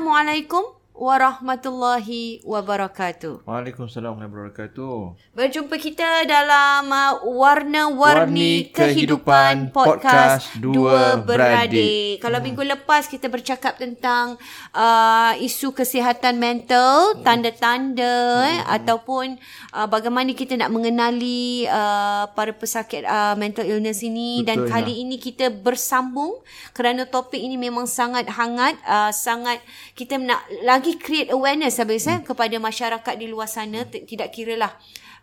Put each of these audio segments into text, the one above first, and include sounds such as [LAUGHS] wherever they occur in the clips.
Assalamualaikum. Warahmatullahi wabarakatuh. Waalaikumsalam warahmatullahi wabarakatuh. Berjumpa kita dalam uh, Warna-Warni Kehidupan, Podcast Dua Beradik. Kalau minggu lepas kita bercakap tentang uh, isu kesihatan mental, tanda-tanda eh, ataupun uh, bagaimana kita nak mengenali uh, para pesakit uh, mental illness ini Betul, dan kali ini kita bersambung kerana topik ini memang sangat hangat, uh, sangat kita nak lagi create awareness habis eh, kepada masyarakat di luar sana tidak kiralah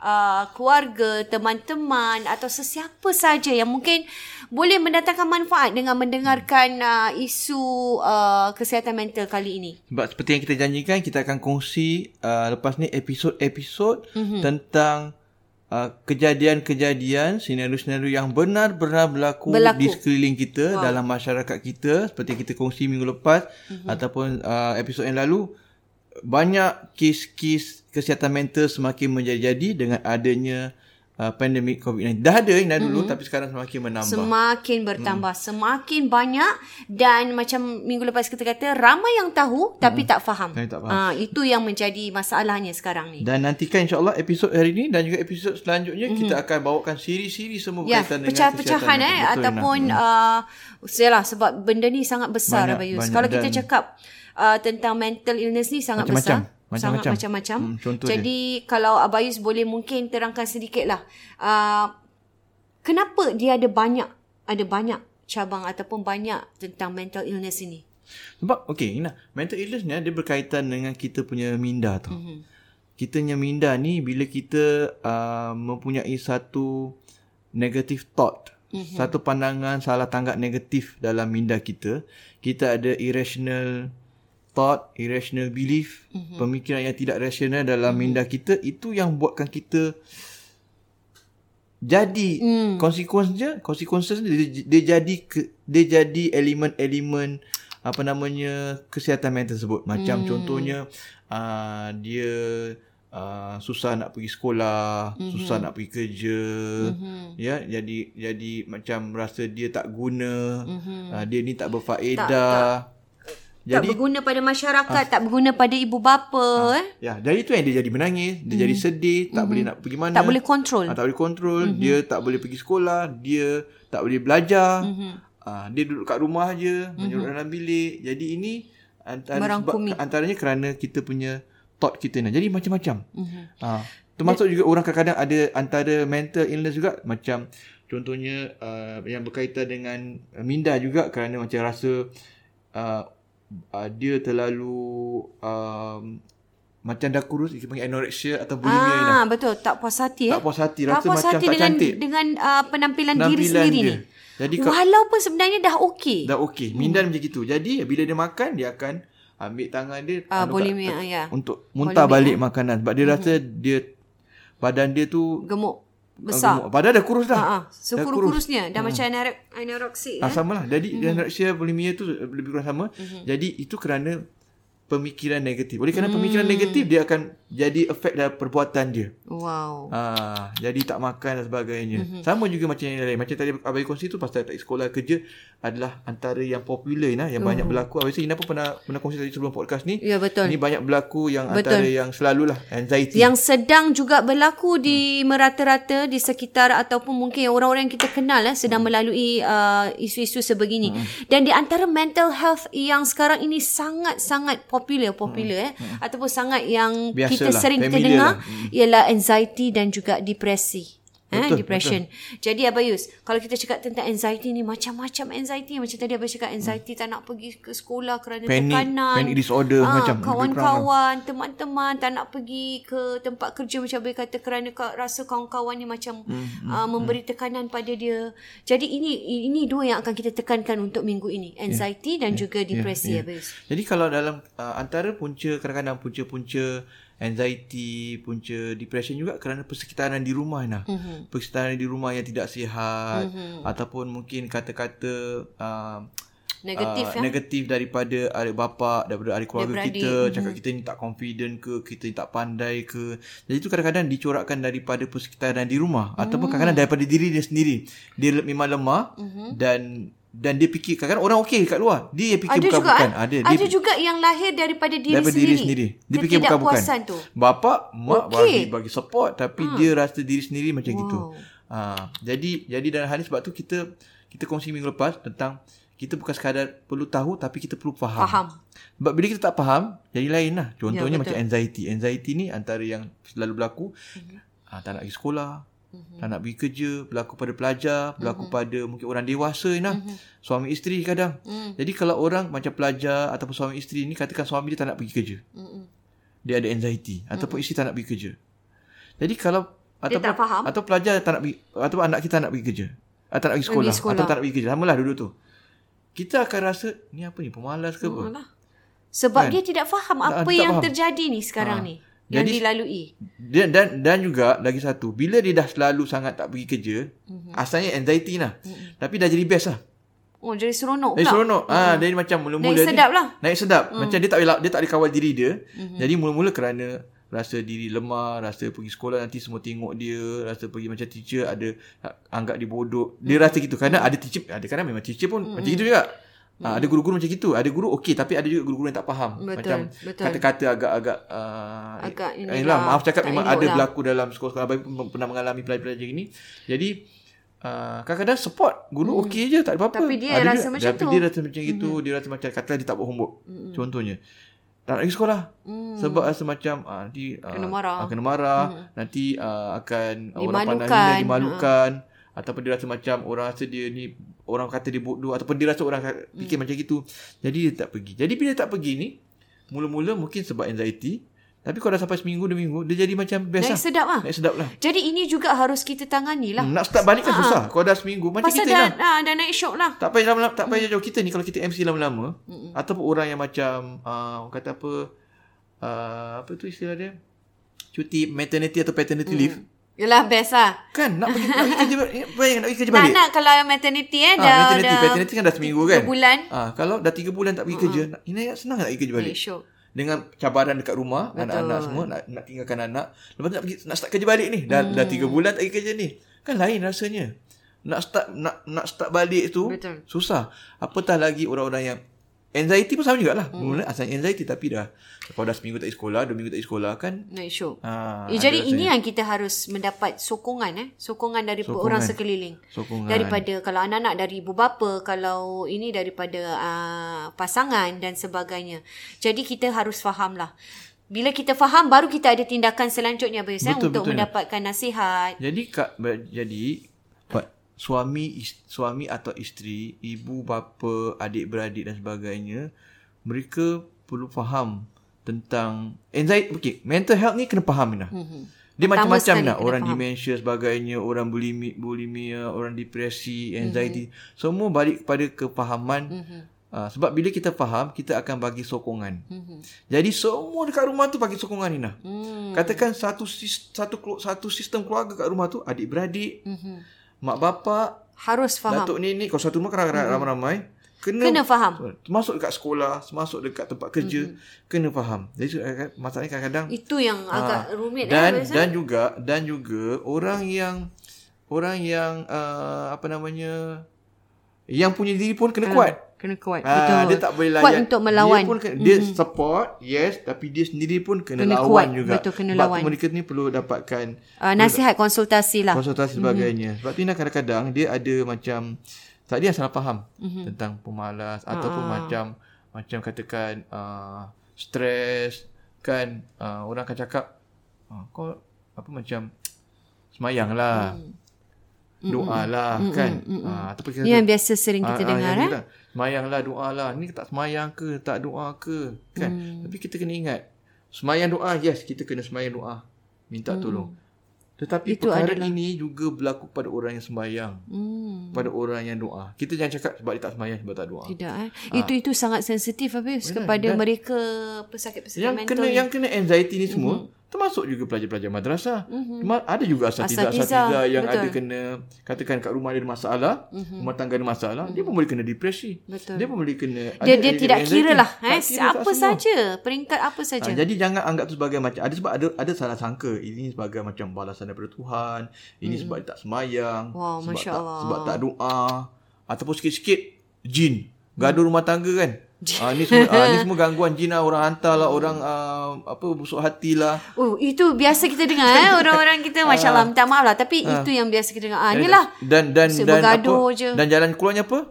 uh, keluarga, teman-teman atau sesiapa saja yang mungkin boleh mendatangkan manfaat dengan mendengarkan uh, isu uh, kesihatan mental kali ini. Sebab seperti yang kita janjikan, kita akan kongsi uh, lepas ni episod-episod mm-hmm. tentang uh, kejadian-kejadian, senario-senario yang benar-benar berlaku, Berlaku. di sekeliling kita, wow. dalam masyarakat kita. Seperti kita kongsi minggu lepas mm-hmm. ataupun uh, episod yang lalu. Banyak kes-kes kesihatan mental semakin menjadi-jadi dengan adanya uh, pandemik COVID-19. Dah ada yang dah dulu mm-hmm. tapi sekarang semakin menambah. Semakin bertambah, hmm. semakin banyak dan macam minggu lepas kita kata ramai yang tahu tapi tak faham. Tak faham. Ah itu yang menjadi masalahnya sekarang ni. Dan nantikan insyaAllah episod hari ini dan juga episod selanjutnya mm-hmm. kita akan bawakan siri-siri semua ya, berkaitan dengan pecah-pecahan kesihatan eh mental. Betul, ataupun uh, yalah sebab benda ni sangat besar Banyak, Abayus. banyak Kalau kita cakap uh, tentang mental illness ni sangat Macam-macam. besar. Sangat Macam-macam. macam-macam. Hmm, contoh Jadi kalau Abayus boleh mungkin terangkan sedikit lah. Uh, kenapa dia ada banyak ada banyak cabang ataupun banyak tentang mental illness ini? Sebab okay Ina, mental illness ni dia berkaitan dengan kita punya minda tu. Mhm. Mm-hmm. Kita punya minda ni bila kita uh, mempunyai satu negative thought, mm-hmm. satu pandangan salah tanggap negatif dalam minda kita, kita ada irrational thought, irrational belief, mm-hmm. pemikiran yang tidak rasional dalam mm-hmm. minda kita itu yang buatkan kita jadi mm. konsekuensinya consequences dia, dia jadi ke, dia jadi elemen-elemen apa namanya kesihatan mental tersebut macam mm. contohnya uh, dia uh, susah nak pergi sekolah mm-hmm. susah nak pergi kerja mm-hmm. ya jadi jadi macam rasa dia tak guna mm-hmm. uh, dia ni tak berfaedah tak berguna pada masyarakat, tak berguna pada ibu bapa eh. Ya, jadi tu yang dia jadi menangis, dia jadi sedih, tak boleh nak pergi mana. Tak boleh kontrol. Ah, tak boleh kontrol, dia tak boleh pergi sekolah, dia tak boleh belajar. Ah, dia duduk kat rumah je, menyurut dalam bilik. Jadi ini antara Merangkumi. sebab antaranya kerana kita punya thought kita ni. Jadi macam-macam. Ah, termasuk juga orang kadang-kadang ada antara mental illness juga macam contohnya uh, yang berkaitan dengan minda juga kerana macam rasa uh, uh, dia terlalu um, macam dah kurus dia panggil anorexia atau bulimia Ah, betul. Tak puas hati eh. tak puas hati tak rasa puas macam hati tak dengan cantik dengan uh, penampilan, diri Penampilan sendiri dia. ni. Jadi walaupun sebenarnya dah okey. dah okey minda macam gitu jadi bila dia makan dia akan ambil tangan dia Ah, anu kat- bulimia, ya. untuk muntah Bulimia. balik makanan sebab dia rasa dia badan dia tu Gemuk besar. gemuk. badan dah kurus dah Ha ah, Dah kurus. sekurus-kurusnya dah macam anorek anoreksi Ah, eh. sama lah. Jadi Mhm. mm-hmm. anorexia bulimia tu lebih kurang sama. Mm-hmm. Jadi itu kerana pemikiran negatif. Oleh kerana mm. pemikiran negatif dia akan jadi efek dalam perbuatan dia. Wow. Ah, jadi tak makan dan sebagainya. Mm-hmm. Sama juga macam yang lain. Macam tadi Abai kongsi tu pasal tak sekolah kerja adalah antara yang popular nah, yang banyak berlaku. Abai rasa Ina pun pernah pernah kongsi tadi sebelum podcast ni. Ya betul. Ini banyak berlaku yang Betul. antara yang selalulah anxiety. Yang sedang juga berlaku di merata-rata di sekitar ataupun mungkin orang-orang yang kita kenal eh, sedang melalui uh, isu-isu sebegini. Dan di antara mental health yang sekarang ini sangat-sangat popular popular eh ataupun sangat yang Biasalah, kita sering kita dengar lah. ialah anxiety dan juga depresi. Eh, Betul, depression. Jadi Abayus, kalau kita cakap tentang anxiety ni macam-macam anxiety. Macam tadi Abayus cakap anxiety tak nak pergi ke sekolah kerana Panic, tekanan. panic disorder Ah, macam, Kawan-kawan, teman-teman tak nak pergi ke tempat kerja macam Abayus kata kerana rasa kawan-kawan ni macam Hmm, uh, memberi tekanan pada dia. Jadi ini ini dua yang akan kita tekankan untuk minggu ini. Anxiety dan juga depresi Abayus. Jadi kalau dalam uh, antara punca kadang-kadang punca-punca anxiety, punca depression juga kerana persekitaran di rumah nah. Mm-hmm. Persekitaran di rumah yang tidak sihat mm-hmm. ataupun mungkin kata-kata uh, Negatif, uh, ya? negatif daripada adik bapa, daripada ahli keluarga Daripada kita, adik. cakap kita ni tak confident ke, kita ni tak pandai ke. Jadi itu kadang-kadang dicorakkan daripada persekitaran di rumah ataupun kadang-kadang daripada diri dia sendiri. Dia memang lemah dan dan dia fikir kadang-kadang orang okey kat luar. Dia fikir Ada juga bukan-bukan. eh? Ada. Ada Dia, juga yang lahir daripada diri daripada sendiri. diri sendiri. Dia fikir bukan-bukan. Tu. Bapa, mak Okey. bagi bagi support tapi dia rasa diri sendiri macam wow. gitu. Wow. Ha, jadi jadi dalam hal ni sebab tu kita kita kongsi minggu lepas tentang kita bukan sekadar perlu tahu tapi kita perlu faham. Faham. Sebab bila kita tak faham, jadi lain lah. Contohnya Ya, macam anxiety. Anxiety ni antara yang selalu berlaku. Mhm. Ha, tak nak pergi sekolah. Tak nak pergi kerja. Berlaku pada pelajar. Berlaku pada mungkin orang dewasa ni lah. Suami isteri kadang. Mm. Jadi kalau orang macam pelajar ataupun suami isteri ni, katakan suami dia tak nak pergi kerja. Mm-mm. Dia ada anxiety. Ataupun isteri tak nak pergi kerja. Jadi kalau ataupun, tak faham. Atau pelajar tak nak pergi, ataupun anak kita tak nak pergi kerja. Atau tak nak pergi sekolah. Pergi sekolah. Atau tak nak pergi kerja. Sama lah duduk tu. Kita akan rasa, ni apa ni, pemalas ke apa? Sebab Kan? dia tidak faham Tak- apa dia tak yang faham. terjadi ni sekarang Ha. ni. Yang Jadi- dilalui. Dan, dan dan juga lagi satu, bila dia dah selalu sangat tak pergi kerja, Mhm. asalnya anxiety lah. Tapi dah jadi best lah. Oh, jadi seronok Jadi pula. seronok. Ah, dia macam mula-mula Naik ni- sedap lah. Naik sedap. Macam dia tak boleh dia tak boleh kawal diri dia. Mhm. Jadi mula-mula kerana rasa diri lemah, rasa pergi sekolah nanti semua tengok dia, rasa pergi macam teacher ada anggap dia bodoh. Dia rasa gitu. Kadang ada teacher, ada kadang memang teacher pun macam gitu juga. Ha, ada guru-guru macam gitu. Ada guru okey tapi ada juga guru-guru yang tak faham. Betul, macam betul. kata-kata agak-agak uh, Agak eh, inilah, lah, maaf cakap memang ada lah. berlaku dalam sekolah-sekolah Abang pernah mengalami pelajar-pelajar gini. Jadi uh, kadang-kadang support guru okey je tak ada apa-apa. Hmm. Tapi dia Ada rasa juga, macam tapi tu. dia rasa macam itu, dia rasa macam katalah dia tak buat homework. Contohnya. Tak nak pergi sekolah. Hmm. Sebab rasa macam ah, nanti ah, Kena marah. ah, kena marah, nanti ah, akan orang pandang Dimalukan. hina, dimalukan ataupun dia rasa macam orang rasa dia ni orang kata dia bodoh ataupun dia rasa orang kata- fikir macam gitu. Jadi dia tak pergi. Jadi bila tak pergi ni mula-mula mungkin sebab anxiety tapi kalau dah sampai seminggu dua minggu dia jadi macam best Naik lah. sedap lah. Naik sedap lah. Jadi ini juga harus kita tangani lah. Hmm, nak start balik kan susah. Kalau dah seminggu macam Pasal kita dah, lah. dah, dah naik syok lah. Tak payah lama tak payah jauh kita ni kalau kita MC lama-lama ataupun orang yang macam uh, kata apa uh, apa tu istilah dia cuti maternity atau paternity leave Yelah best lah. kan nak pergi nak pergi kerja balik bayang nak pergi kerja balik. nak kalau maternity eh Ah, dah, maternity dah paternity kan dah seminggu kan? tiga bulan. ah kalau dah tiga bulan tak pergi kerja nak ini senang nak pergi kerja balik. Naik syok. dengan cabaran dekat rumah anak-anak semua nak nak tinggalkan anak. Lepas tu nak pergi nak start kerja balik ni. Dah dah tiga bulan tak pergi kerja ni. Kan lain rasanya. Nak start nak nak start balik tu Betul. susah. Apatah lagi orang-orang yang anxiety pun sama jugalah hmm. mula asal anxiety tapi dah kalau dah seminggu tak sekolah dua minggu tak sekolah kan Naik syok. ah, Eh, jadi ini yang kita harus mendapat sokongan eh. Sokongan dari Sokongan. orang sekeliling. sokongan Daripada kalau anak-anak dari ibu bapa, kalau ini daripada uh, pasangan dan sebagainya. Jadi kita harus faham lah. Bila kita faham baru kita ada tindakan selanjutnya Bayus, eh, Betul, untuk betul. mendapatkan nasihat. Jadi kak jadi suami is, suami atau isteri, ibu bapa, adik-beradik dan sebagainya, mereka perlu faham tentang anxiety. Okey, mental health ni kena faham Ina. Hmm. Dia Pertama macam-macam kena orang faham. demensia sebagainya, orang bulimi, bulimia, orang depresi, anxiety, semua balik kepada kefahaman. Mhm. Uh, sebab bila kita faham, kita akan bagi sokongan. Mhm. Jadi semua dekat rumah tu bagi sokongan Nina. Hmm. Katakan satu satu satu sistem keluarga kat rumah tu adik-beradik, Mhm. Mak bapak, Harus faham. datuk nenek, kalau satu rumah kan ramai-ramai, kena, Kena faham. termasuk dekat sekolah, termasuk dekat tempat kerja, kena faham. Jadi eh, masalahnya kadang-kadang Itu yang agak rumit Ah. dan eh. Dan juga dan juga orang yang orang yang uh, apa namanya yang punya diri pun kena kuat. Kena kuat. Ah, Betul. dia tak boleh layan. Kuat untuk melawan. Dia pun kena, dia support, yes, tapi dia sendiri pun kena, Kena lawan kuat. juga. Betul, kena Sebab lawan. mereka ni perlu dapatkan Uh, nasihat konsultasi lah. konsultasi sebagainya. Sebab tu Ina kadang-kadang dia ada macam tak dia salah faham Mhm. tentang pemalas ataupun Ah. macam macam katakan uh, stres kan uh, orang akan cakap uh, kau apa macam semayang lah. Doa lah kan. Ah, ataupun kita Ini yang biasa sering kita Ah, ah, dengar eh. kita, Semayang lah doa lah. Ni tak semayang ke? Tak doa ke? Kan? Hmm. Tapi kita kena ingat. Semayang doa, yes. Kita kena semayang doa. Minta tolong. Tetapi Hmm. Itu perkara adalah- ini juga berlaku pada orang yang sembahyang. Hmm. Pada orang yang doa. Kita jangan cakap sebab dia tak sembahyang sebab tak doa. Tidak eh. Itu itu sangat sensitif habis kepada dan- mereka pesakit-pesakit Yang mental. kena ni. yang kena anxiety ni semua Termasuk juga pelajar-pelajar madrasah. Mm-hmm. Ada juga Asatiza, asatiza-asatiza yang betul. ada kena katakan kat rumah dia ada masalah, mm-hmm. rumah tangga ada masalah, mm-hmm. dia pun boleh kena depresi. Betul. Dia pun boleh kena Dia ada- dia ada tidak kira lah eh kira apa saja, peringkat apa saja. Ha, jadi jangan anggap tu sebagai macam ada sebab ada ada salah sangka ini sebagai macam balasan daripada Tuhan, ini sebab dia tak semayang, Wow, sebab tak Allah. sebab tak doa ataupun sikit-sikit jin gaduh rumah tangga kan. Ah ni semua ah, ni semua gangguan jin lah orang hantar lah orang ah, apa busuk hati lah. Oh, itu biasa kita dengar eh orang-orang kita [LAUGHS] masya-Allah minta maaf lah tapi itu yang biasa kita dengar. Ah, inilah dan dan dan apa je. dan jalan keluarnya apa?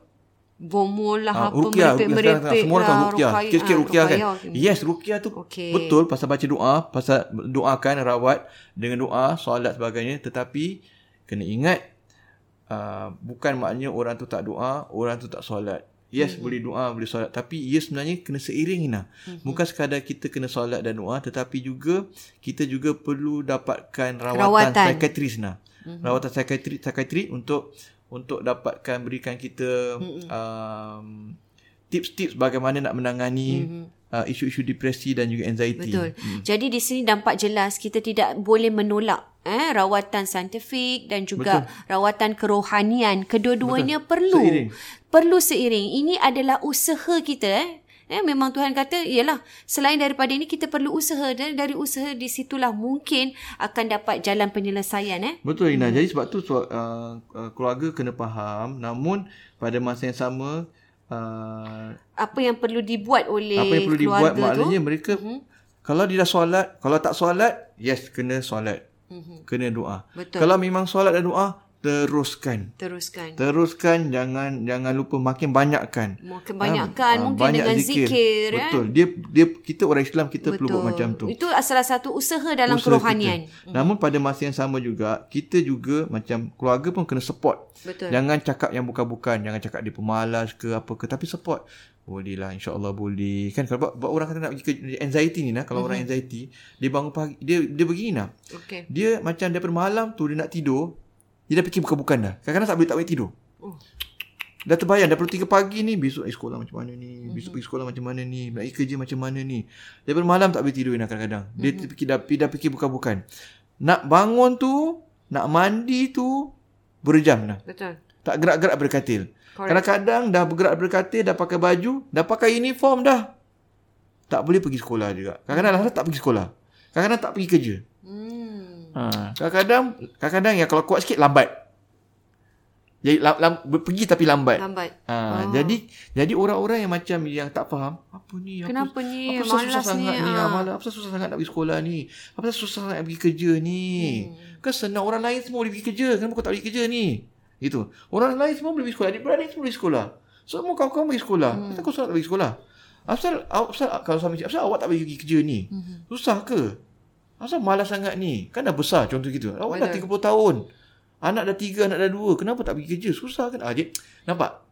bomol lah Ah, apa ruqyah sekarang, merepek-merepek semua orang tahu ruqyah. ruqyah. Sikit-sikit Ah, ruqyah kan. Yes, ruqyah tu Okey. betul pasal baca doa, pasal doakan rawat dengan doa, solat sebagainya tetapi kena ingat uh, bukan maknanya orang tu tak doa, orang tu tak solat. Yes, hmm. boleh doa, boleh solat tapi ia sebenarnya kena seiring Ina. Hmm. Bukan sekadar kita kena solat dan doa tetapi juga kita juga perlu dapatkan rawatan, Rawatan. rawatan. psikiatris nah. Hmm. Rawatan psikiatri psikiatri untuk untuk dapatkan berikan kita hmm. um, tips-tips bagaimana nak menangani hmm. uh, isu-isu depresi dan juga anxiety. Betul. Hmm. Jadi di sini nampak jelas kita tidak boleh menolak eh rawatan saintifik dan juga Betul. rawatan kerohanian. Kedua-duanya Betul. perlu. Seiring. Perlu seiring. Ini adalah usaha kita eh. Eh, memang Tuhan kata, ialah selain daripada ini kita perlu usaha dan dari usaha di situlah mungkin akan dapat jalan penyelesaian eh. Betul Ina. Hmm. Jadi sebab tu uh, uh, keluarga kena faham namun pada masa yang sama uh, Apa yang perlu dibuat oleh apa yang perlu dibuat keluarga maknanya tu. mereka uh-huh. kalau dia dah solat, kalau tak solat, yes kena solat. Uh-huh. Kena doa. Betul. Kalau memang solat dan doa, teruskan. Teruskan. Teruskan jangan jangan lupa makin banyakkan. Makin banyakkan Ah, mungkin banyak dengan zikir, eh. Betul. Dia dia kita orang Islam kita perlu buat macam tu. Itu salah satu usaha dalam Usaha kerohanian. Kita. Namun pada masa yang sama juga kita juga macam keluarga pun kena support. Betul. Jangan cakap yang bukan-bukan, jangan cakap dia pemalas ke apa ke tapi support. Boleh lah insya-Allah boleh. Kan kalau buat, buat orang kata nak pergi ke anxiety ni nah, kalau mm-hmm. orang anxiety, dia bangun pagi dia dia begini nah. Okey. Dia macam daripada malam tu dia nak tidur, dia dah fikir bukan-bukan dah. Kadang-kadang tak boleh tak boleh tidur. Oh. Dah terbayang dah perlu 3 pagi ni besok pergi sekolah macam mana ni besok pergi sekolah macam mana ni nak kerja macam mana ni daripada malam tak boleh tidur nak kadang-kadang dia mm-hmm. fikir dah, dah fikir bukan-bukan nak bangun tu nak mandi tu berjam dah Betul. tak gerak-gerak berkatil Correct. kadang-kadang dah bergerak berkatil dah pakai baju dah pakai uniform dah tak boleh pergi sekolah juga kadang-kadang lah tak pergi sekolah kadang-kadang tak pergi kerja. Ha, kadang-kadang kadang-kadang yang kalau kuat sikit lambat. Jadi lam, lam, pergi tapi lambat. Lambat. Ha, Oh. jadi jadi orang-orang yang macam yang tak faham, apa ni? Apa, Kenapa ni? Apa susah, susah sangat ni, ni? ah. Ha. Malas. Apa susah sangat nak pergi sekolah ni? Apa susah sangat nak pergi kerja ni? Hmm. Kan senang orang lain semua boleh pergi kerja. Kenapa kau tak pergi kerja ni? Gitu. Orang lain semua boleh pergi sekolah. Adik-beradik semua boleh pergi sekolah. Semua kawan-kawan pergi sekolah. Hmm. Kenapa kau tak pergi sekolah? Asal kalau suami cakap, asal awak tak pergi kerja ni? Hmm. Susah ke? Asal malas sangat ni? Kan dah besar contoh gitu. Awak dah 30 tahun. Anak dah tiga, anak dah dua. Kenapa tak pergi kerja? Susah kan? Ah, jadi, nampak?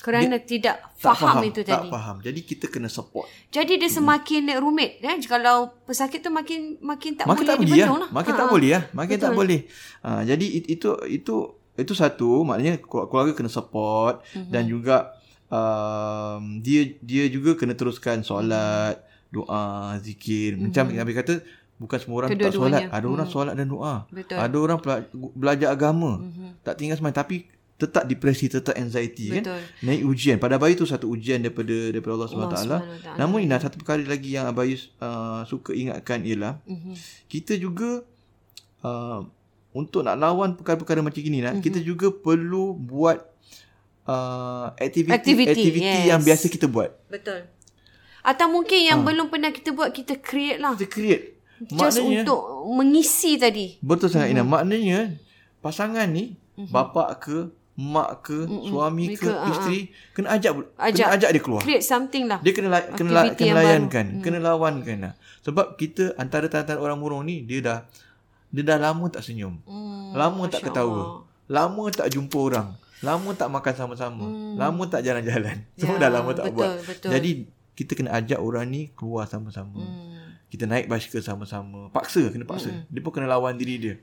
Kerana tidak Tak faham, faham itu tak tadi. faham. Jadi kita kena support. Jadi dia semakin rumit eh kalau pesakit tu makin makin tak makin boleh tak boleh dibendung lah. Makin Ha, tak boleh lah. Makin Betul. tak boleh. Ha, jadi it- itu itu itu satu maknanya keluarga kena support Mhm. mm-hmm. dan juga um, dia dia juga kena teruskan solat, doa, zikir. Mm-hmm. Macam Nabi kata bukan semua orang tak Mhm. Solat. Ada orang solat dan doa. Betul. Ada orang belajar agama. Mhm. Tak tinggal semain tapi tetap depresi, tetap anxiety kan. Betul. Naik ujian. Pada Abayu tu satu ujian daripada daripada Allah SWT. SWT. Namun Ina satu perkara lagi yang Abayu uh, suka ingatkan ialah Mhm. kita juga uh, untuk nak lawan perkara-perkara macam gini nak Mhm. kita juga perlu buat uh, aktiviti Activity, aktiviti yes. yang biasa kita buat. Betul. Atau mungkin Ha. yang belum pernah kita buat kita create lah. Kita create. Just untuk mengisi tadi. betul sangat Mhm. Ina. Maknanya pasangan ni bapa ke, mak ke, suami ke, Ke, ah, isteri kena ajak, Ajak. kena ajak dia keluar. Create something lah. Dia kena la, kena, la, kena layankan, kena lawankan lah. Sebab kita antara tanda-tanda orang murung ni dia dah dia dah lama tak senyum. Hmm, Lama tak Masya ketawa. Allah. Lama tak jumpa orang. Lama tak makan sama-sama. Hmm. Lama tak jalan-jalan. [LAUGHS] Semua Ya, dah lama tak betul, buat. betul. Jadi kita kena ajak orang ni keluar sama-sama. Hmm. Kita naik basikal sama-sama. Paksa, kena paksa. Hmm. Dia pun kena lawan diri dia.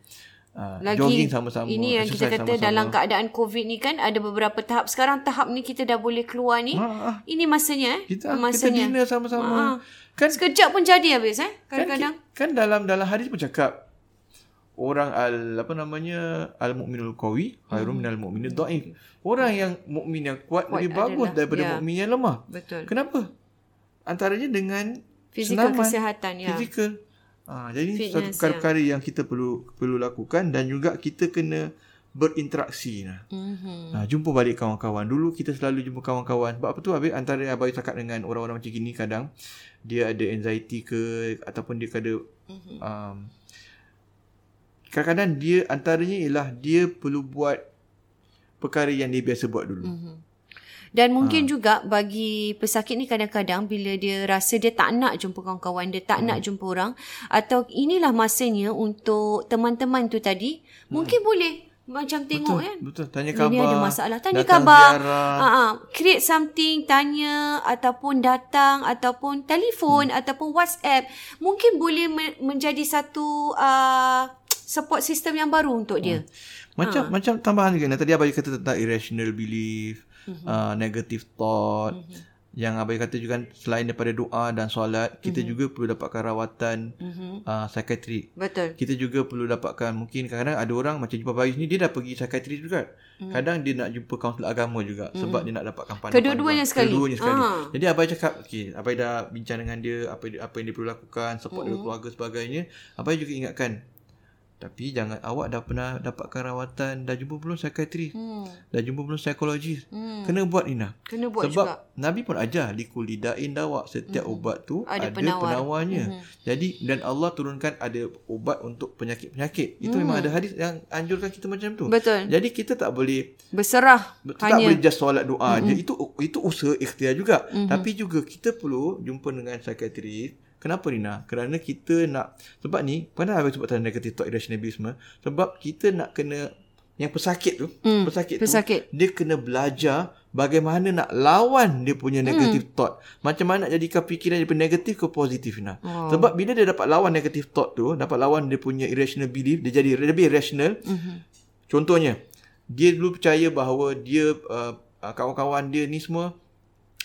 Ah, Lagi jogging sama-sama. Ini yang kita kata sama-sama. dalam keadaan COVID ni kan ada beberapa tahap. Sekarang tahap ni kita dah boleh keluar ni. Ah, ah. Ini masanya eh. kita kita masanya. dinner sama-sama. Ah. Kan Sekejap pun jadi habis eh. kan, Kadang-kadang. kan dalam dalam hadis pun cakap orang al apa namanya al mukminul qawi khairun minal mukminid dhaif. Orang yang mukmin yang kuat, Kuat lebih bagus adalah- daripada ya. mukmin yang lemah. Betul. Kenapa? Antaranya dengan Fizikal senaman, kesihatan ya. Fizikal. Ah, jadi ini satu Fitness, perkara-perkara yang kita perlu perlu lakukan dan juga kita kena berinteraksi nah. Mhm. Ha, jumpa balik kawan-kawan. Dulu kita selalu jumpa kawan-kawan. Sebab apa tu habis antara abai cakap dengan orang-orang macam gini kadang dia ada anxiety ke ataupun dia ada Mhm. um, kadang-kadang dia antaranya ialah dia perlu buat perkara yang dia biasa buat dulu. Mhm. Dan mungkin Ah. juga bagi pesakit ni kadang-kadang bila dia rasa dia tak nak jumpa kawan-kawan, dia tak Hmm. nak jumpa orang atau inilah masanya untuk teman-teman tu tadi mungkin boleh macam tengok Hmm. Betul, kan. betul. Tanya Ini khabar. ada masalah. Tanya datang khabar. Ha ah, create something, tanya ataupun datang ataupun telefon Hmm. ataupun WhatsApp mungkin boleh me- menjadi satu uh, support system yang baru untuk dia. Macam Ha. macam tambahan juga. Tadi abai kata tentang irrational belief, Mhm. uh, negative thought. Yang abai kata juga selain daripada doa dan solat, kita juga perlu dapatkan rawatan Mhm. uh, psikiatrik. Betul. kita juga perlu dapatkan mungkin kadang-kadang ada orang macam jumpa Bayus ni dia dah pergi psikiatri juga. Hmm. Kadang dia nak jumpa kaunselor agama juga hmm. sebab dia nak dapatkan pandangan. Kedua-duanya sekali. Kedua-duanya sekali. Ah. Jadi abai cakap okey, abai dah bincang dengan dia apa apa yang dia perlu lakukan, support hmm. dari keluarga sebagainya. Abai juga ingatkan tapi jangan awak dah pernah dapatkan rawatan, dah jumpa belum psikiatri, Hmm. dah jumpa belum psikologis. Hmm. Kena buat Ina. Kena buat Sebab juga. Nabi pun ajar likullidain dawak setiap mm-hmm. ubat tu ada, Ada penawar. penawarnya. Mhm. Jadi dan Allah turunkan ada ubat untuk penyakit-penyakit. Itu memang ada hadis yang anjurkan kita macam tu. Betul. Jadi kita tak boleh Berserah tak hanya. boleh just solat doa mm-hmm. je. Itu itu usaha ikhtiar juga. Mm-hmm. Tapi juga kita perlu jumpa dengan psikiatris. Kenapa Rina? Kerana kita nak sebab ni, pernah habis sebut tentang negative thought irrationalism sebab kita nak kena yang pesakit tu, Hmm, pesakit, pesakit. tu dia kena belajar bagaimana nak lawan dia punya negative thought. Macam mana nak jadikan fikiran daripada negatif ke positif Rina. Oh. Sebab bila dia dapat lawan negative thought tu, dapat lawan dia punya irrational belief, dia jadi lebih rational. Mhm. Contohnya, dia dulu percaya bahawa dia uh, uh, kawan-kawan dia ni semua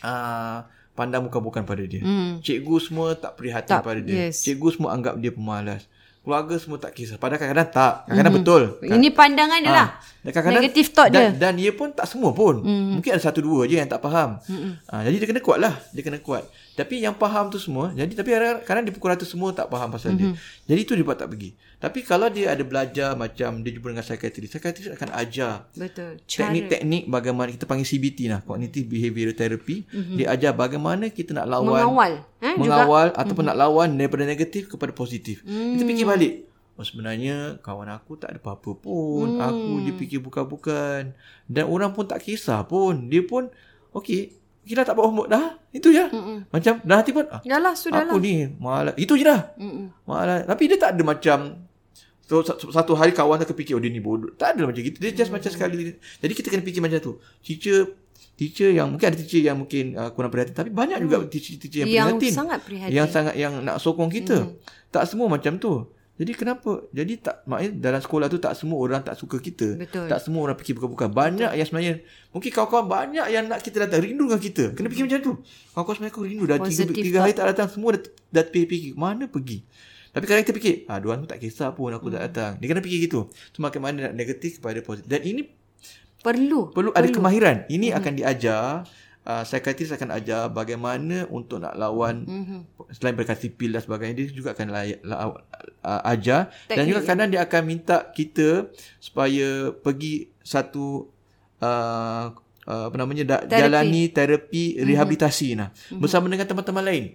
uh, pandang bukan-bukan pada dia. Hmm. Cikgu semua tak prihatin Tak, pada dia. yes. Cikgu semua anggap dia pemalas. Keluarga semua tak kisah. Padahal kadang-kadang tak. Kadang-kadang betul. Ini pandangan dia lah. Dan kadang-kadang Negative thought dan, dia. Dan dia pun tak semua pun. Mm. Mungkin ada satu dua je yang tak faham. Ha, jadi dia kena kuat lah. Dia kena kuat. Tapi yang faham tu semua. Jadi tapi kadang-kadang di pukul rata semua tak faham pasal mm-hmm. dia. Jadi tu dia buat tak pergi. Tapi kalau dia ada belajar macam dia jumpa dengan psikiatris. Psikiatris akan ajar Betul. Cara. teknik-teknik bagaimana kita panggil CBT lah. Cognitive Behavioral Therapy. Mm-hmm. Dia ajar bagaimana kita nak lawan. Mengawal. Eh, mengawal juga. ataupun mm-hmm. nak lawan daripada negatif kepada positif. Mm. Kita fikir balik. Oh sebenarnya kawan aku tak ada apa-apa pun. Hmm. Aku dia fikir bukan-bukan. Dan orang pun tak kisah pun. Dia pun okey, kita tak buat homework dah. Itu je. Mm-mm. Macam dah hati pun ah, Yalah, sudahlah. aku ni malas. Itu je dah. Mm-mm. Malas. Tapi dia tak ada macam So, satu hari kawan tu kepikir oh dia ni bodoh. Tak ada macam gitu. Dia just hmm. macam sekali. Jadi kita kena fikir macam tu. Teacher teacher yang mungkin ada teacher yang mungkin uh, kurang perhatian tapi banyak juga teacher-teacher yang, Yang prihatin. sangat prihatin. Yang sangat yang nak sokong kita. Hmm. Tak semua macam tu. Jadi kenapa? Jadi tak maknanya dalam sekolah tu tak semua orang tak suka kita. Betul. Tak semua orang fikir bukan-bukan. Banyak yang sebenarnya mungkin kawan-kawan banyak yang nak kita datang rindu dengan kita. Kena fikir macam tu. Kawan-kawan sebenarnya aku rindu dah tiga, Positive tiga hari tak datang semua dah, dah fikir mana pergi. Tapi kadang kita fikir, ah dua aku tak kisah pun aku tak datang. Dia kena fikir gitu. So makin mana nak negatif kepada positif. Dan ini Perlu. perlu ada kemahiran. Ini mm-hmm. akan diajar uh, psikiatris akan ajar bagaimana untuk nak lawan Mhm. selain berkati pil dan sebagainya dia juga akan layak, la, uh, ajar dan Teknik. juga kadang dia akan minta kita supaya pergi satu uh, uh, apa namanya da, Terapi. jalani terapi rehabilitasi nah bersama dengan teman-teman lain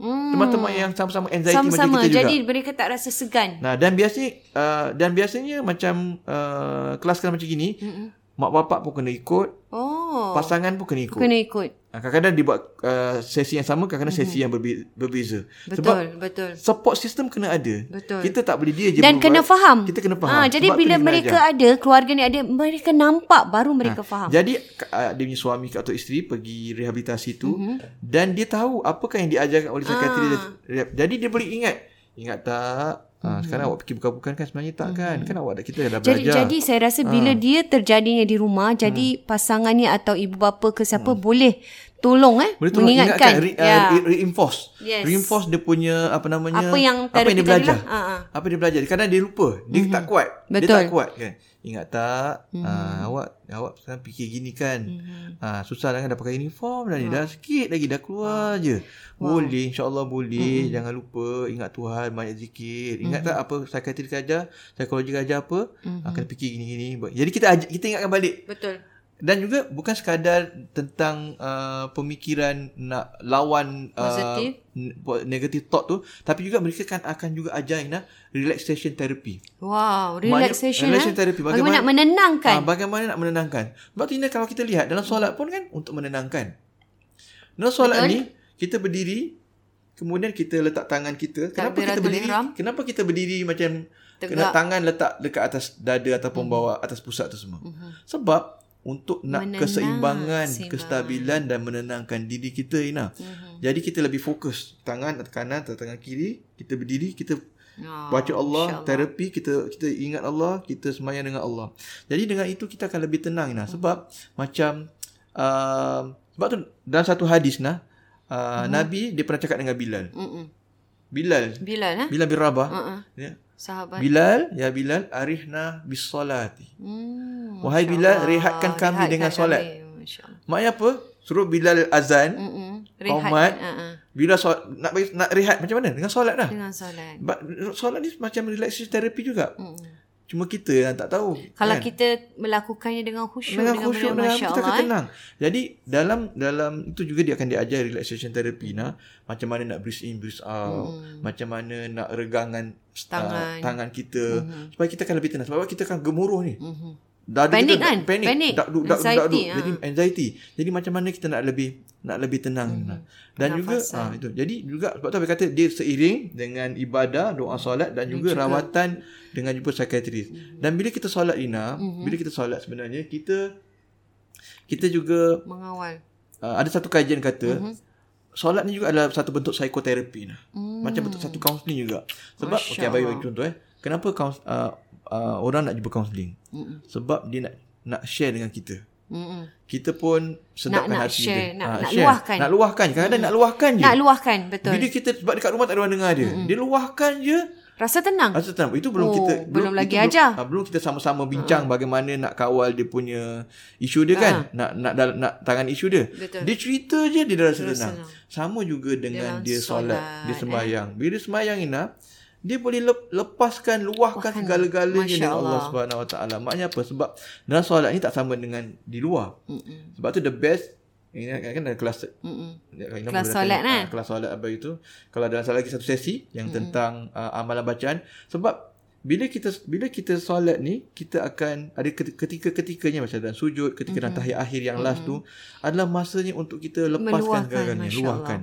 Hmm. teman-teman yang sama-sama anxiety Sama-sama. macam kita juga Jadi mereka tak rasa segan. Nah dan biasanya uh, dan biasanya macam uh, kelas-kelas macam gini, mm-hmm. Mak bapak pun kena ikut, Oh. pasangan pun kena ikut. Kena ikut. Ah, Kadang-kadang dibuat uh, sesi yang sama, kadang-kadang mm-hmm. sesi yang berbe- berbeza. Betul, Sebab betul. support system kena ada. Betul. Kita tak boleh dia je Dan berbuat. kena faham. Kita kena faham. Ha, jadi Sebab bila mereka ajar. ada, keluarga ni ada, mereka nampak baru mereka faham. Jadi uh, dia punya suami atau isteri pergi rehabilitasi tu Mhm. dan dia tahu apakah yang diajarkan oleh psikiatri Ah. dia. Jadi dia boleh ingat. Ingat tak Ha, sekarang awak fikir bukan-bukan kan sebenarnya tak kan. Kan awak dah kita dah Jadi belajar. jadi saya rasa bila dia terjadinya di rumah, jadi pasangannya atau ibu bapa ke siapa boleh tolong eh Boleh tolong mengingatkan. ingatkan, re, ya. uh, re, reinforce. Yes. Reinforce dia punya apa namanya Apa yang apa yang dia belajar. lah. Ha. Apa dia belajar. Kadang dia lupa. Dia tak kuat. Dia. Betul. Mhm. tak kuat kan. Ingat tak? Ah, awak awak sekarang fikir gini kan. Ah, susah lah kan dah pakai uniform dah ni. Dah sikit lagi dah keluar je. Boleh insya-Allah boleh. Mhm. Jangan lupa ingat Tuhan banyak zikir. Ingat tak apa psikiatri ajar, psikologi ajar apa? Mhm. Ah, kena fikir gini-gini. Jadi kita aj- kita ingatkan balik Betul. Dan juga bukan sekadar tentang uh, pemikiran nak lawan uh, Positif. po- negative thought tu tapi juga mereka kan akan juga ajar Ina relaxation therapy. Wow, Maknanya- relaxation relaxation eh. therapy. Bagaimana, Bagaimana- nak menenangkan. Ha, bagaimana nak menenangkan? Sebab tu Ina kalau kita lihat dalam solat pun kan untuk menenangkan. Dalam solat Betul. ni kita berdiri kemudian kita letak tangan kita. Kenapa kita berdiri? ihram. Kenapa kita berdiri macam Tegak. kena tangan letak dekat atas dada ataupun bawah atas pusat tu semua. Sebab untuk nak Menenang, keseimbangan, seimbang. kestabilan dan menenangkan diri kita Ina. Jadi kita lebih fokus tangan atas kanan atau tangan kiri, kita berdiri, kita Oh, baca Allah, insyaAllah. terapi kita kita ingat Allah, kita semayang dengan Allah. Jadi dengan itu kita akan lebih tenang Ina sebab macam uh, sebab tu dalam satu hadis nah uh, Nabi dia pernah cakap dengan Bilal. Mm-mm. Bilal, Bilal eh? Bilal bin Rabah. Uh-uh. Ya. Sahabat. Bilal, ya Bilal, arihna bis salati. Hmm, Wahai Bilal, Allah. rehatkan kami dengan Rehatkan solat. Masya Allah. Maknanya apa? Suruh Bilal azan, Mm-mm. Qaumat. uh-uh. bila solat, nak bagi, nak rehat macam mana? Dengan solat dah. dengan solat. But, solat ni macam relaxation therapy juga. Mm-mm. Cuma kita yang tak tahu. Kalau kan? kita melakukannya dengan khusyuk dengan dengan, khusyuk dengan kita akan tenang. Jadi dalam dalam itu juga dia akan diajar relaxation therapy nah, macam mana nak breathe in, breathe out, macam mana nak regangan Tangan. Uh, tangan kita supaya kita akan lebih tenang sebab kita akan gemuruh ni. Mhm. Dada Panik kita kan? Panik. Panik. Dak, duk, dak, duk, dak, duk. ah. Jadi anxiety. Jadi macam mana kita nak lebih nak lebih tenang. Mhm. Nah. Dan juga ah itu. Jadi juga sebab tu Habib kata dia seiring dengan ibadah, doa solat dan juga, rawatan dengan jumpa psikiatris. Mhm. Dan bila kita solat Ina, bila kita solat sebenarnya kita kita juga Mengawal. uh, ada satu kajian kata Mhm. Solat ni juga adalah satu bentuk psikoterapi nah. Hmm. Macam bentuk satu kaunseling juga. Sebab Masya okey bagi bagi contoh eh. Kenapa kaus, uh, uh, orang nak jumpa kaunseling? Mm-mm. Sebab dia nak nak share dengan kita. Mm-mm. Kita pun sedapkan nak hati share, dia. nak- Ah, nak share. luahkan. Nak luahkan. Kadang-kadang nak luahkan je. Nak luahkan, betul. Bila kita sebab dekat rumah tak ada orang dengar dia. Dia luahkan je. Rasa tenang. Rasa tenang. Itu belum Oh, kita belum lagi itu ajar. Belum, ah, belum kita sama-sama bincang bagaimana nak kawal dia punya isu dia kan. Nak nak nak, nak tangan isu dia. Betul. Dia cerita je dia dah rasa tenang. tenang. Sama juga dengan Dalam dia solat, solat, dia sembahyang. Bila dia sembahyang Ina, dia boleh lep, lepaskan, luahkan segala-galanya Masya dengan Allah Allah. Subhanahu Wa Taala. Maknanya apa? Sebab dalam solat ni tak sama dengan di luar. Mm-mm. Sebab tu the best ini kan ada kelas Mm-mm. Kelas solat, datang, kan? ah, Kelas solat apa itu. Kalau ada satu lagi satu sesi yang tentang uh, amalan bacaan sebab bila kita bila kita solat ni kita akan ada ketika-ketikanya macam dalam sujud ketika dalam tahiyat akhir yang last tu adalah masanya untuk kita lepaskan Meluahkan, Masya luahkan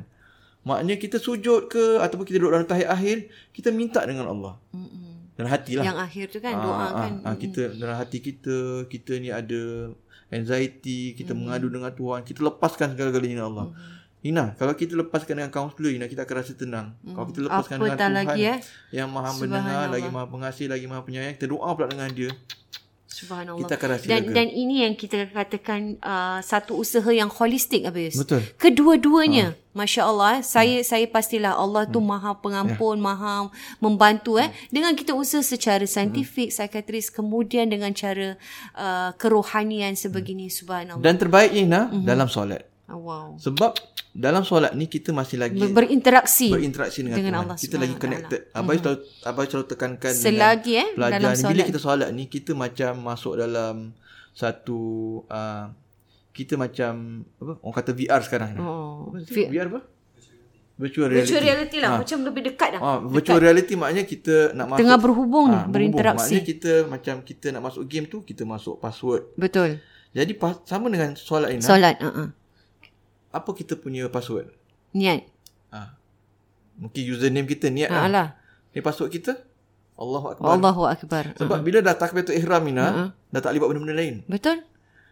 maknanya kita sujud ke ataupun kita duduk dalam tahiyat akhir kita minta dengan Allah Mm-mm. dalam hati lah Yang akhir tu kan, Ah, doa ah, kan. ah, kita dalam hati kita kita ni ada anxiety kita Mm-hmm. mengadu dengan Tuhan kita lepaskan segala-galanya dengan Allah Ina kalau kita lepaskan dengan kaunselor Ina kita akan rasa tenang kalau kita lepaskan Mm-hmm. Apatah dengan Tuhan lagi, eh? yang maha mendengar lagi maha pengasih lagi maha penyayang kita doa pula dengan dia Subhanallah. kita akan rasa dan lega dan ini yang kita katakan uh, satu usaha yang holistik Abis. betul Kedua-duanya, masya-Allah, eh, saya saya pastilah Allah tu Hmm. Maha Pengampun, Maha membantu eh dengan kita usaha secara saintifik, psikiatris, kemudian dengan cara uh, kerohanian sebegini subhanallah. dan terbaik Ina Mhm. dalam solat Oh, wow. sebab dalam solat ni kita masih lagi Ber- berinteraksi. berinteraksi dengan, dengan Tuhan. Allah kita lagi connected. Abai selalu abai selalu tekankan Selagi, eh, dengan pelajar dalam ni bila solat. kita solat ni kita macam masuk dalam satu uh, kita macam apa orang kata VR sekarang ni. Oh. Apa? VR apa? Virtual reality. Virtual reality lah, macam lebih dekat dah. Ah, virtual reality maknanya kita nak masuk Tengah berhubung ni, ah, berinteraksi. Maknanya kita macam kita nak masuk game tu kita masuk password. Betul. Jadi pas, sama dengan solat ini. Solat, uh-uh. Apa kita punya password? Niat. Ah. Mungkin username kita niat Ha lah. lah. Ni password kita Allahu akbar. Allahu akbar. Sebab bila dah takbiratul ihram ni nak, dah tak boleh buat benda-benda lain. Betul?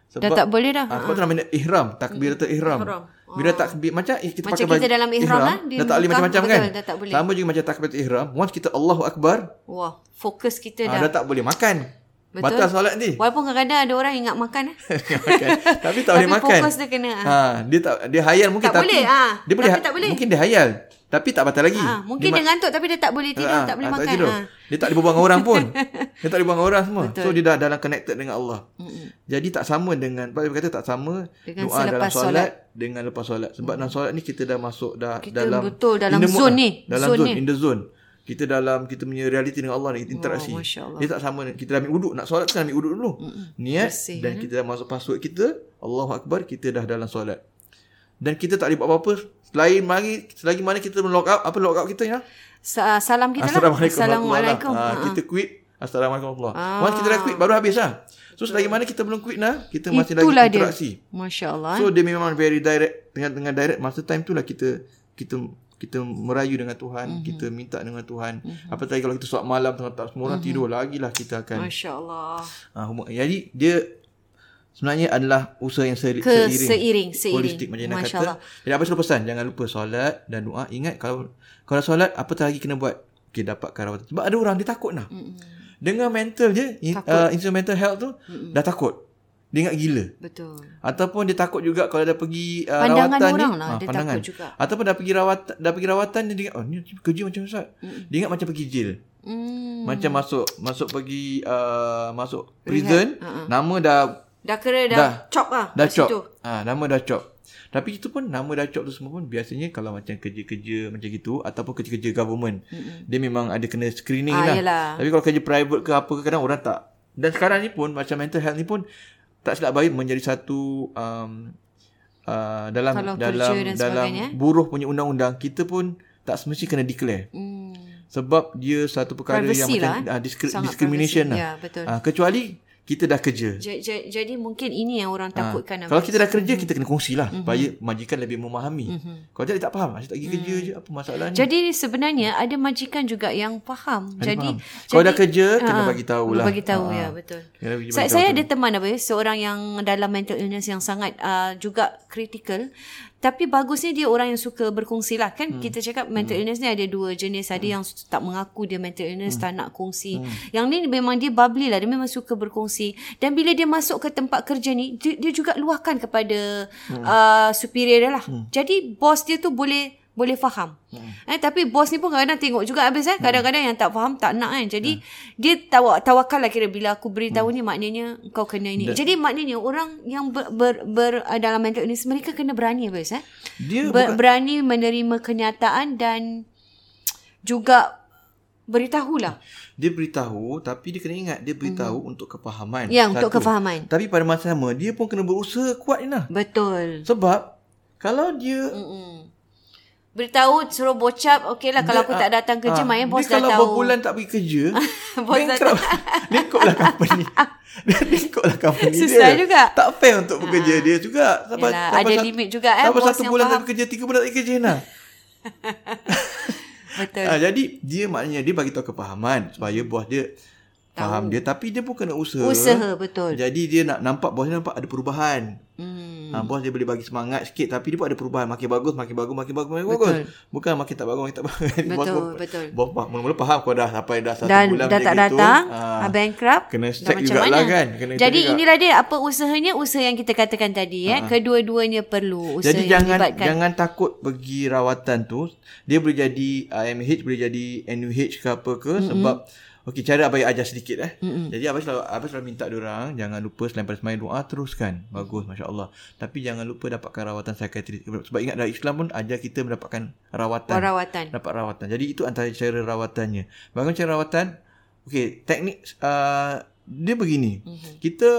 Sebab Dah tak boleh dah. Ah, sebab tu namanya ihram, takbiratul ihram. Ihram. Bila tak bi- macam eh, kita Macam pakai kita dalam ihram lah, di dah tak boleh macam-macam betul, kan? dah tak boleh. Sama juga macam takbiratul ihram. Once kita Allahu akbar, Wah, fokus kita ah, dah. dah tak boleh makan. Betul. Batal solat ni. Walaupun kadang-kadang ada orang ingat makan. eh. [LAUGHS] makan. Tapi tak boleh Tapi makan. fokus dia kena, ah. Ha, dia tak dia hayal mungkin Tak tapi boleh, ah. dia boleh Tapi tak boleh. mungkin dia hayal tapi tak batal lagi. Ha, mungkin dia, ma- ngantuk tapi dia tak boleh tidur, Ah, tak boleh ah, makan. tidur. Ha. Dia tak boleh berbual dengan orang pun. [LAUGHS] dia tak boleh berbual dengan orang semua. Betul. So dia dah dalam connected dengan Allah. Mm-mm. Jadi tak sama dengan Pak kata tak sama Dengan doa dalam solat, solat. dengan lepas solat. Sebab dalam solat ni kita dah masuk dah Kita dalam betul dalam zone lah. ni. Dalam Zone zone, ni. in the zone. Kita dalam kita punya reality dengan Allah ni interaksi. Oh, Allah. Dia tak sama kita dah ambil wuduk nak solat kan ambil wuduk dulu. Mm-mm. Niat Bersih, dan kan? kita dah masuk password kita Allahu akbar kita dah dalam solat. Dan kita tak boleh buat apa-apa selain mari selagi mana kita log out apa log out kita ya? Sa- salam kita lah. Assalamualaikum. Assalamualaikum. warahmatullahi Ha. Ha, kita quit. Assalamualaikum warahmatullahi Ah. Once kita dah quit baru habis lah. So selagi mana kita belum quit nah, kita masih lagi Itulah dia. interaksi. Masya Allah. So dia memang very direct dengan dengan direct masa time tu lah kita kita kita merayu dengan Tuhan, mm-hmm. kita minta dengan Tuhan. Mm-hmm. Apatah kalau kita solat malam tengah tak semua orang mm-hmm. tidur lagilah kita akan Masya Allah. ha, hum- jadi dia sebenarnya adalah usaha yang seri, Ke seiring, seiring, seiring. holistik macam nak Masya kata. Jadi apa selalu pesan jangan lupa solat dan doa. Ingat kalau kalau solat apa lagi kena buat? Okay, dapat karawatan. Sebab ada orang dia takut nah. Mm-mm. Dengan mental je, in, uh, instrumental health tu Mm-mm. dah takut. Dia ingat gila. Betul. Ataupun dia takut juga kalau dah pergi uh, Pandangan rawatan orang ni, lah, ah, dia pandangan. takut juga. Ataupun dah pergi rawatan dah pergi rawatan dia ingat oh ni kerja macam Ustaz. Dia ingat macam pergi jail. Hmm. Macam masuk masuk pergi uh, masuk prison, uh-uh. nama dah Dah kira dah, Dah. chop lah. dah situ. chop. Ah, nama dah chop. Tapi itu pun nama dah chop tu semua pun biasanya kalau macam kerja-kerja macam gitu ataupun kerja-kerja government, mm-hmm. dia memang ada kena screening Ah, lah. yelah. Tapi kalau kerja private ke apa ke kadang orang tak. Dan sekarang ni pun macam mental health ni pun tak silap baik menjadi satu um, uh, dalam Kalau dalam dan dalam sebagainya. buruh punya undang-undang kita pun tak semesti kena declare. Hmm. Sebab dia satu perkara Privacy yang macam lah, eh. uh, discri- Sangat discrimination privacy. lah. Ya, betul. Ah, kecuali kita dah kerja. J- j- jadi mungkin ini yang orang takutkan. Ha, kalau kita dah kerja kita kena kongsi lah Mhm. supaya majikan lebih memahami. Kalau jadi tak faham, asyik tak pergi kerja je apa masalahnya. Jadi sebenarnya ada majikan juga yang faham. Ada jadi faham. Kalau jadi- dah kerja, kena Ah, bagi tahu lah. Bagi tahu Ah, ya, betul. Kena bagi Saya, saya ada teman apa ya, seorang yang dalam mental illness yang sangat uh, juga kritikal. Tapi bagusnya dia orang yang suka berkongsi lah. Kan hmm. kita cakap mental illness ni ada dua jenis. Ada yang tak mengaku dia mental illness, Hmm. tak nak kongsi. Yang ni memang dia bubbly lah. Dia memang suka berkongsi. Dan bila dia masuk ke tempat kerja ni, dia, dia juga luahkan kepada Hmm. uh, superior dia lah. Jadi bos dia tu boleh boleh faham. Hmm. Eh tapi bos ni pun kadang-kadang tengok juga habis eh. Kadang-kadang yang tak faham tak nak kan. Jadi hmm. dia tawa tawakal lah kira bila aku beritahu hmm. ni maknanya kau kena ini. Jadi maknanya orang yang ber, ber, ber uh, dalam mental illness mereka kena berani habis eh. Dia Ber, berani menerima kenyataan dan juga beritahulah. dia beritahu tapi dia kena ingat dia beritahu hmm. untuk kefahaman. Ya, untuk kefahaman. Tapi pada masa sama dia pun kena berusaha kuat ni lah. Betul. Sebab kalau dia Mm-mm. Beritahu suruh bocap okey lah kalau aku tak datang kerja ah, maknanya bos dia dah kalau tahu. berbulan tak pergi kerja, [LAUGHS] Bos dah bankrupt. Lingkup lah company. dia lingkup lah company Susah dia. juga. Tak fair untuk pekerja dia juga. Sampai, Yalah, sampai ada satu- limit juga, eh, Sampai satu bulan tak kerja, tiga bulan tak kerja nah. [LAUGHS] [LAUGHS] Betul. Ah, jadi dia maknanya dia bagi tahu kefahaman supaya bos dia faham dia tapi dia pun kena usaha. Usaha betul. Jadi dia nak nampak bos dia nampak ada perubahan. Hmm. Ha, bos dia boleh bagi semangat sikit tapi dia pun ada perubahan makin bagus makin bagus makin bagus makin Betul. bagus. Bukan makin tak bagus makin tak bagus. [LAUGHS] bos Betul, pun, betul. Bos faham, mula-mula faham kau dah sampai dah satu Dan bulan dah tak gitu, datang, ah, bankrupt. kena dah check jugalah mana? kan. Kena Jadi juga. inilah dia apa usahanya usaha yang kita katakan tadi eh. Kedua-duanya perlu usaha Jadi yang jangan melibatkan. jangan takut pergi rawatan tu. Dia boleh jadi IMH, boleh jadi NUH ke apa ke mm-hmm. sebab Okey, cara Abang ajar sedikit eh. Mm-hmm. Jadi Abang selalu, Abang selalu minta orang jangan lupa selain pada sembahyang doa teruskan. Bagus, masya-Allah. Tapi jangan lupa dapatkan rawatan psikiatri. Sebab ingat dalam Islam pun ajar kita mendapatkan rawatan. Perawatan. Dapat rawatan. Jadi itu antara cara rawatannya. Bagaimana cara rawatan? Okey, teknik uh, dia begini. Mm-hmm. Kita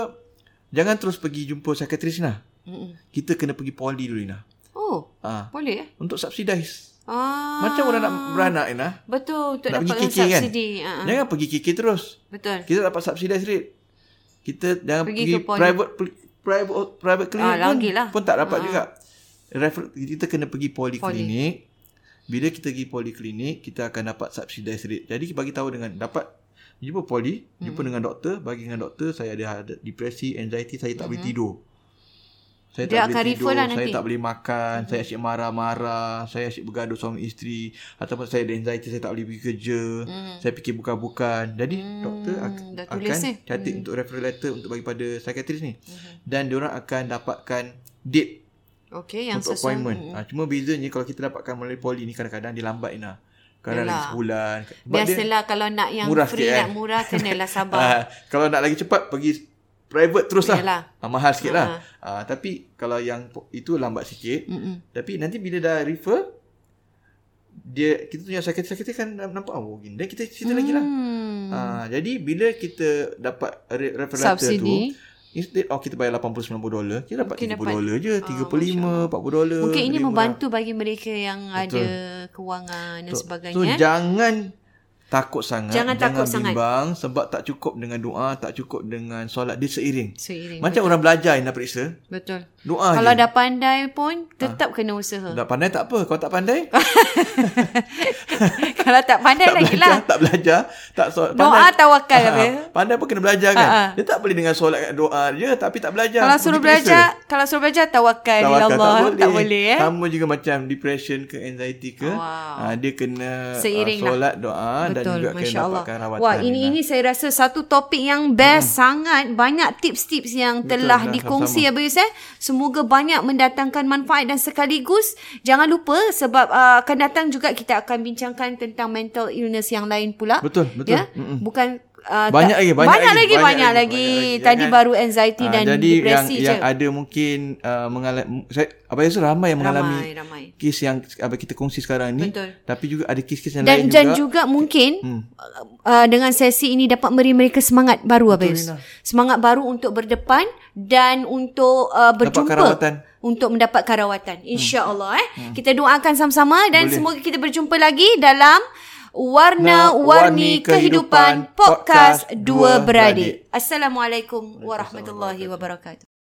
jangan terus pergi jumpa psikiatris nah. Mm-mm. Kita kena pergi poli dulu nah. Oh, Ah, boleh eh? untuk subsidize. Ah. Macam orang nak beranak ni nah. Betul untuk Nak pergi dapatkan KK kan? subsidi. Ah, ah. Jangan pergi KK terus. Betul. Kita dapat subsidize rate. Kita jangan Pergi pergi, private private private clinic Ah, pun, lah. pun tak dapat Ah. juga. Refer, kita kena pergi poliklinik. Bila kita pergi poliklinik, kita akan dapat subsidize rate. Jadi bagi tahu dengan dapat jumpa poli, jumpa Hmm. dengan doktor, bagi dengan doktor saya ada, depresi, anxiety, saya tak boleh Hmm. tidur. Saya Dia tak boleh tidur, lah saya nanti. tak boleh makan, mm-hmm. saya asyik marah-marah, saya asyik bergaduh suami isteri ataupun saya ada anxiety, saya tak boleh pergi kerja, mm. saya fikir bukan-bukan. Jadi mm. doktor ak- akan tulis ni. catat mm. untuk referral letter untuk bagi pada psikiatris ni. Mm-hmm. Dan diorang akan dapatkan date Okey, yang untuk sesuai. appointment. Ha, cuma bezanya kalau kita dapatkan melalui poli ni kadang-kadang dia lambat Ina. Kadang lagi sebulan. Biasalah kalau nak yang murah free, sikit, nak kan? murah, kenalah sabar. Ah, [LAUGHS] kalau nak lagi cepat pergi private terus lah. Yalah. Ah, mahal sikit lah. Ah, tapi kalau yang itu lambat sikit. Mm-mm. Tapi nanti bila dah refer dia kita punya sakit-sakit kan nampak oh gini. Dan kita cerita lagi lah. Ah, jadi bila kita dapat re- referral letter tu instead of kita bayar 80 90 dolar, kita dapat Mungkin 30 dapat- dolar je, 35, 40 dolar. Mungkin ini lebih murah. membantu bagi mereka yang ada kewangan dan So, sebagainya. So jangan takut sangat, Jangan takut sangat. bimbang sebab tak cukup dengan doa, tak cukup dengan solat dia seiring. Seiring. Macam orang belajar yang nak periksa, Betul. doa Kalau je. dah pandai pun tetap kena usaha. Dah pandai tak apa. Kalau tak pandai, [LAUGHS] Kalau tak pandai tak lagi belajar, lah. tak belajar, tak solat. Doa tawakal Ah, apa? Pandai pun kena belajar kan. Ha, ha. Dia tak boleh dengan solat doa je tapi tak belajar. Kalau suruh periksa. belajar, kalau suruh belajar tawakal, Tawakal, Allah. Tak boleh, eh. Sama juga macam depression ke anxiety ke. Wow. ah, dia kena Seiring uh, lah. solat doa dan Betul, juga Masya Allah. rawatan. Wah, ini ini saya rasa satu topik yang best sangat. Banyak tips-tips yang Betul, telah dah dikongsi sama-sama. Abang Yusuf. Semoga banyak mendatangkan manfaat dan sekaligus jangan lupa sebab uh, akan datang juga kita akan bincangkan tentang mental illness yang lain pula. Betul, betul. Ya? Mm-mm. Bukan uh, Banyak tak- lagi, banyak banyak lagi, lagi, banyak banyak lagi, lagi. banyak lagi. Tadi Jangan- baru anxiety Ah, dan jadi depresi yang je. yang ada mungkin uh, mengalami saya apa rasa ramai yang mengalami ramai, ramai. kes yang apa kita kongsi sekarang ni Betul. tapi juga ada kes-kes yang Dan, lain dan juga juga mungkin Hmm. uh, dengan sesi ini dapat beri mereka semangat baru. Rina. Semangat baru untuk berdepan dan untuk uh, berjumpa untuk mendapatkan rawatan. Insya-Allah eh. Kita doakan sama-sama dan Boleh. semoga kita berjumpa lagi dalam Warna-Warni Warni Kehidupan Podcast Dua. Beradik. Assalamualaikum warahmatullahi wabarakatuh.